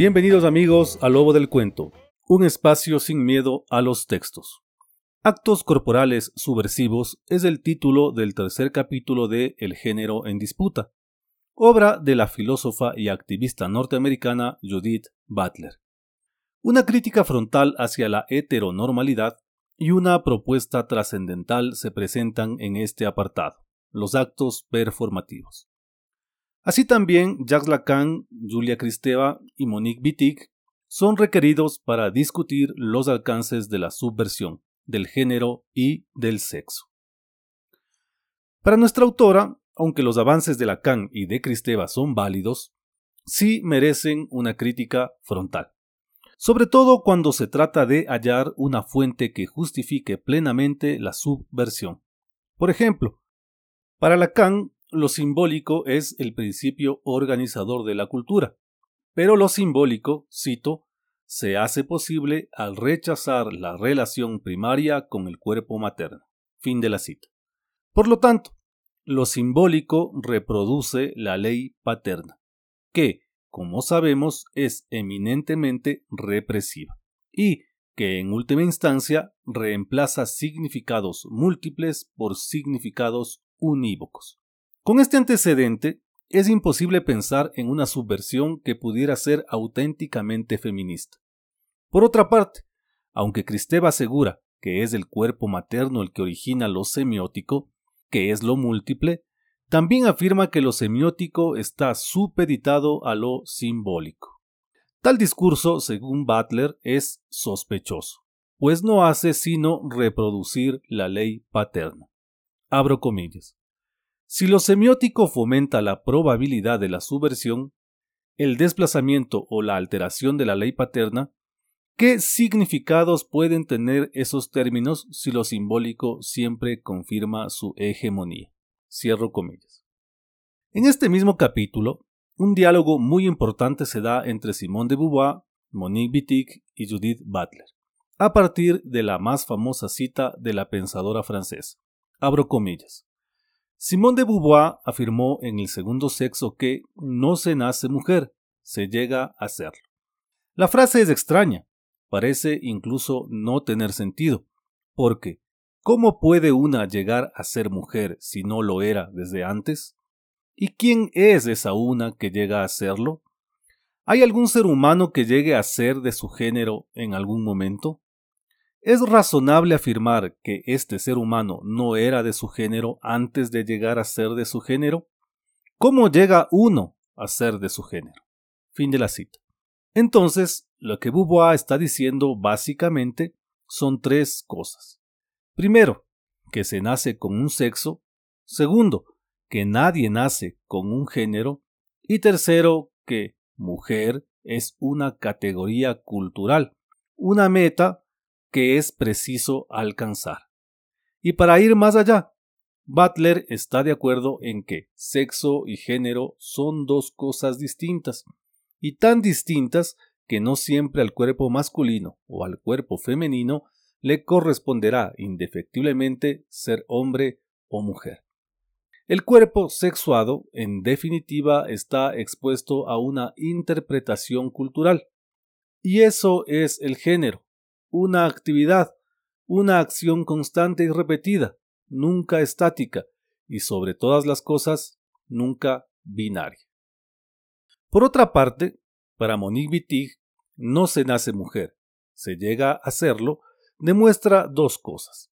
Bienvenidos amigos a Lobo del Cuento, un espacio sin miedo a los textos. Actos corporales subversivos es el título del tercer capítulo de El género en disputa, obra de la filósofa y activista norteamericana Judith Butler. Una crítica frontal hacia la heteronormalidad y una propuesta trascendental se presentan en este apartado, los actos performativos. Así también Jacques Lacan, Julia Kristeva y Monique Wittig son requeridos para discutir los alcances de la subversión, del género y del sexo. Para nuestra autora, aunque los avances de Lacan y de Kristeva son válidos, sí merecen una crítica frontal. Sobre todo cuando se trata de hallar una fuente que justifique plenamente la subversión. Por ejemplo, para Lacan, lo simbólico es el principio organizador de la cultura, pero lo simbólico, cito, se hace posible al rechazar la relación primaria con el cuerpo materno. Fin de la cita. Por lo tanto, lo simbólico reproduce la ley paterna, que, como sabemos, es eminentemente represiva, y que en última instancia reemplaza significados múltiples por significados unívocos. Con este antecedente, es imposible pensar en una subversión que pudiera ser auténticamente feminista. Por otra parte, aunque Cristeva asegura que es el cuerpo materno el que origina lo semiótico, que es lo múltiple, también afirma que lo semiótico está supeditado a lo simbólico. Tal discurso, según Butler, es sospechoso, pues no hace sino reproducir la ley paterna. Abro comillas. Si lo semiótico fomenta la probabilidad de la subversión, el desplazamiento o la alteración de la ley paterna, ¿qué significados pueden tener esos términos si lo simbólico siempre confirma su hegemonía? Cierro comillas. En este mismo capítulo, un diálogo muy importante se da entre Simone de Beauvoir, Monique Wittig y Judith Butler, a partir de la más famosa cita de la pensadora francesa. Abro comillas. Simone de Beauvoir afirmó en el segundo sexo que no se nace mujer, se llega a serlo. La frase es extraña, parece incluso no tener sentido, porque ¿cómo puede una llegar a ser mujer si no lo era desde antes? ¿Y quién es esa una que llega a serlo? ¿Hay algún ser humano que llegue a ser de su género en algún momento? ¿Es razonable afirmar que este ser humano no era de su género antes de llegar a ser de su género? ¿Cómo llega uno a ser de su género? Fin de la cita. Entonces, lo que Beauvoir está diciendo básicamente son tres cosas. Primero, que se nace con un sexo. Segundo, que nadie nace con un género. Y tercero, que mujer es una categoría cultural, una meta que es preciso alcanzar. Y para ir más allá, Butler está de acuerdo en que sexo y género son dos cosas distintas, y tan distintas que no siempre al cuerpo masculino o al cuerpo femenino le corresponderá indefectiblemente ser hombre o mujer. El cuerpo sexuado, en definitiva, está expuesto a una interpretación cultural, y eso es el género, una actividad, una acción constante y repetida, nunca estática y sobre todas las cosas, nunca binaria. Por otra parte, para Monique Wittig, no se nace mujer, se llega a serlo, demuestra dos cosas.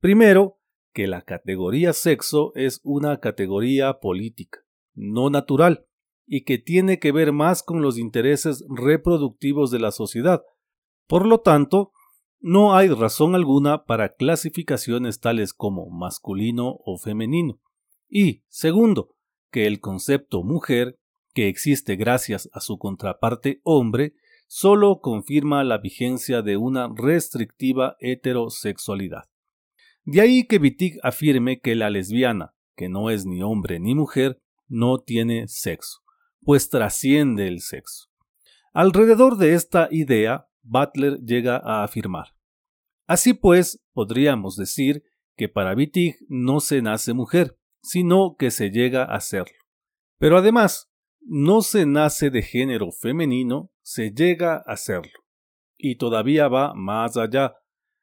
Primero, que la categoría sexo es una categoría política, no natural, y que tiene que ver más con los intereses reproductivos de la sociedad. Por lo tanto, no hay razón alguna para clasificaciones tales como masculino o femenino. Y, segundo, que el concepto mujer, que existe gracias a su contraparte hombre, solo confirma la vigencia de una restrictiva heterosexualidad. De ahí que Wittig afirme que la lesbiana, que no es ni hombre ni mujer, no tiene sexo, pues trasciende el sexo. Alrededor de esta idea, Butler llega a afirmar Así pues, podríamos decir que para Wittig no se nace mujer, sino que se llega a serlo. Pero además, no se nace de género femenino, se llega a serlo. Y todavía va más allá.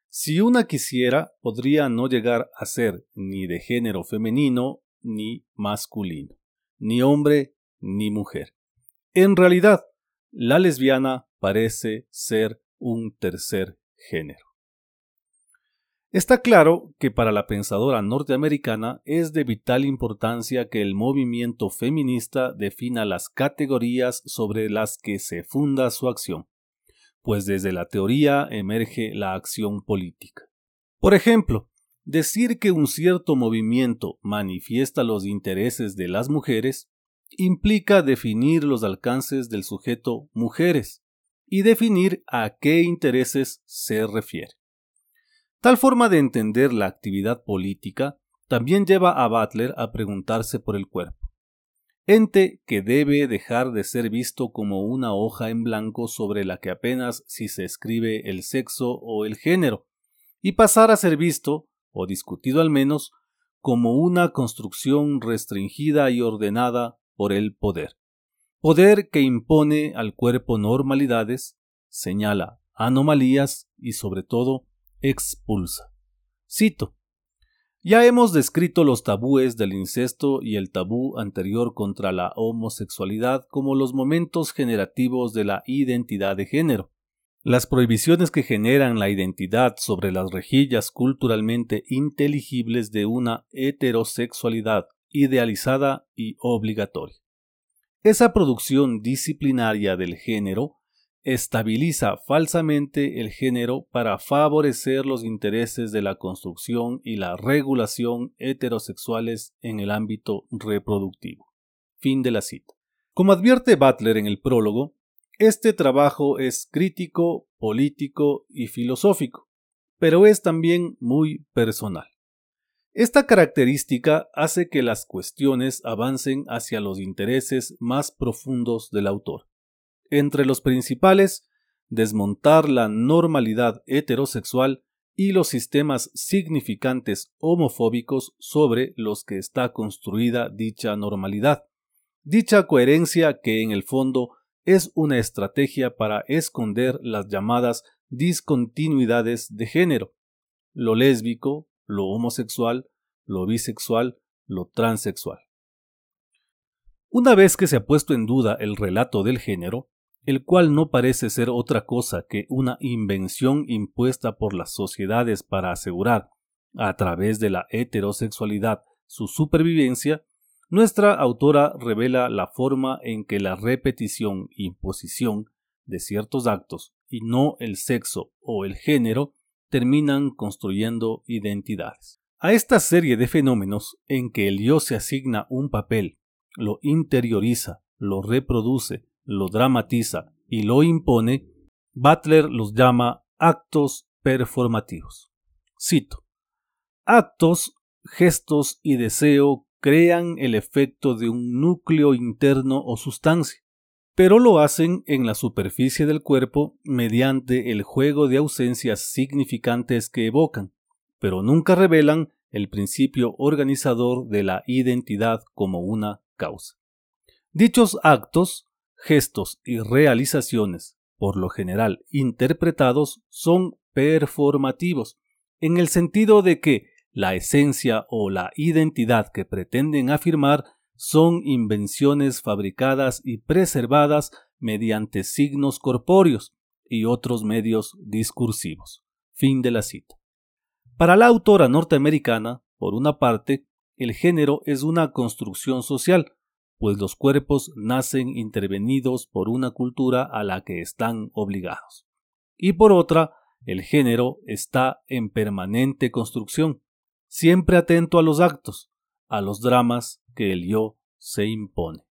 Si una quisiera, podría no llegar a ser ni de género femenino ni masculino, ni hombre ni mujer. En realidad, la lesbiana parece ser un tercer género. Está claro que para la pensadora norteamericana es de vital importancia que el movimiento feminista defina las categorías sobre las que se funda su acción, pues desde la teoría emerge la acción política. Por ejemplo, decir que un cierto movimiento manifiesta los intereses de las mujeres implica definir los alcances del sujeto mujeres y definir a qué intereses se refiere. Tal forma de entender la actividad política también lleva a Butler a preguntarse por el cuerpo, ente que debe dejar de ser visto como una hoja en blanco sobre la que apenas si se escribe el sexo o el género, y pasar a ser visto, o discutido al menos, como una construcción restringida y ordenada por el poder. Poder que impone al cuerpo normalidades, señala anomalías y sobre todo expulsa. Cito. Ya hemos descrito los tabúes del incesto y el tabú anterior contra la homosexualidad como los momentos generativos de la identidad de género. Las prohibiciones que generan la identidad sobre las rejillas culturalmente inteligibles de una heterosexualidad idealizada y obligatoria. Esa producción disciplinaria del género estabiliza falsamente el género para favorecer los intereses de la construcción y la regulación heterosexuales en el ámbito reproductivo. Fin de la cita. Como advierte Butler en el prólogo, este trabajo es crítico, político y filosófico, pero es también muy personal. Esta característica hace que las cuestiones avancen hacia los intereses más profundos del autor entre los principales, desmontar la normalidad heterosexual y los sistemas significantes homofóbicos sobre los que está construida dicha normalidad. Dicha coherencia que en el fondo es una estrategia para esconder las llamadas discontinuidades de género, lo lésbico, lo homosexual, lo bisexual, lo transexual. Una vez que se ha puesto en duda el relato del género, el cual no parece ser otra cosa que una invención impuesta por las sociedades para asegurar, a través de la heterosexualidad, su supervivencia, nuestra autora revela la forma en que la repetición imposición de ciertos actos y no el sexo o el género terminan construyendo identidades. A esta serie de fenómenos en que el yo se asigna un papel, lo interioriza, lo reproduce, lo dramatiza y lo impone, Butler los llama actos performativos. Cito. Actos, gestos y deseo crean el efecto de un núcleo interno o sustancia, pero lo hacen en la superficie del cuerpo mediante el juego de ausencias significantes que evocan, pero nunca revelan el principio organizador de la identidad como una causa. Dichos actos gestos y realizaciones, por lo general interpretados, son performativos, en el sentido de que la esencia o la identidad que pretenden afirmar son invenciones fabricadas y preservadas mediante signos corpóreos y otros medios discursivos. Fin de la cita. Para la autora norteamericana, por una parte, el género es una construcción social, pues los cuerpos nacen intervenidos por una cultura a la que están obligados. Y por otra, el género está en permanente construcción, siempre atento a los actos, a los dramas que el yo se impone.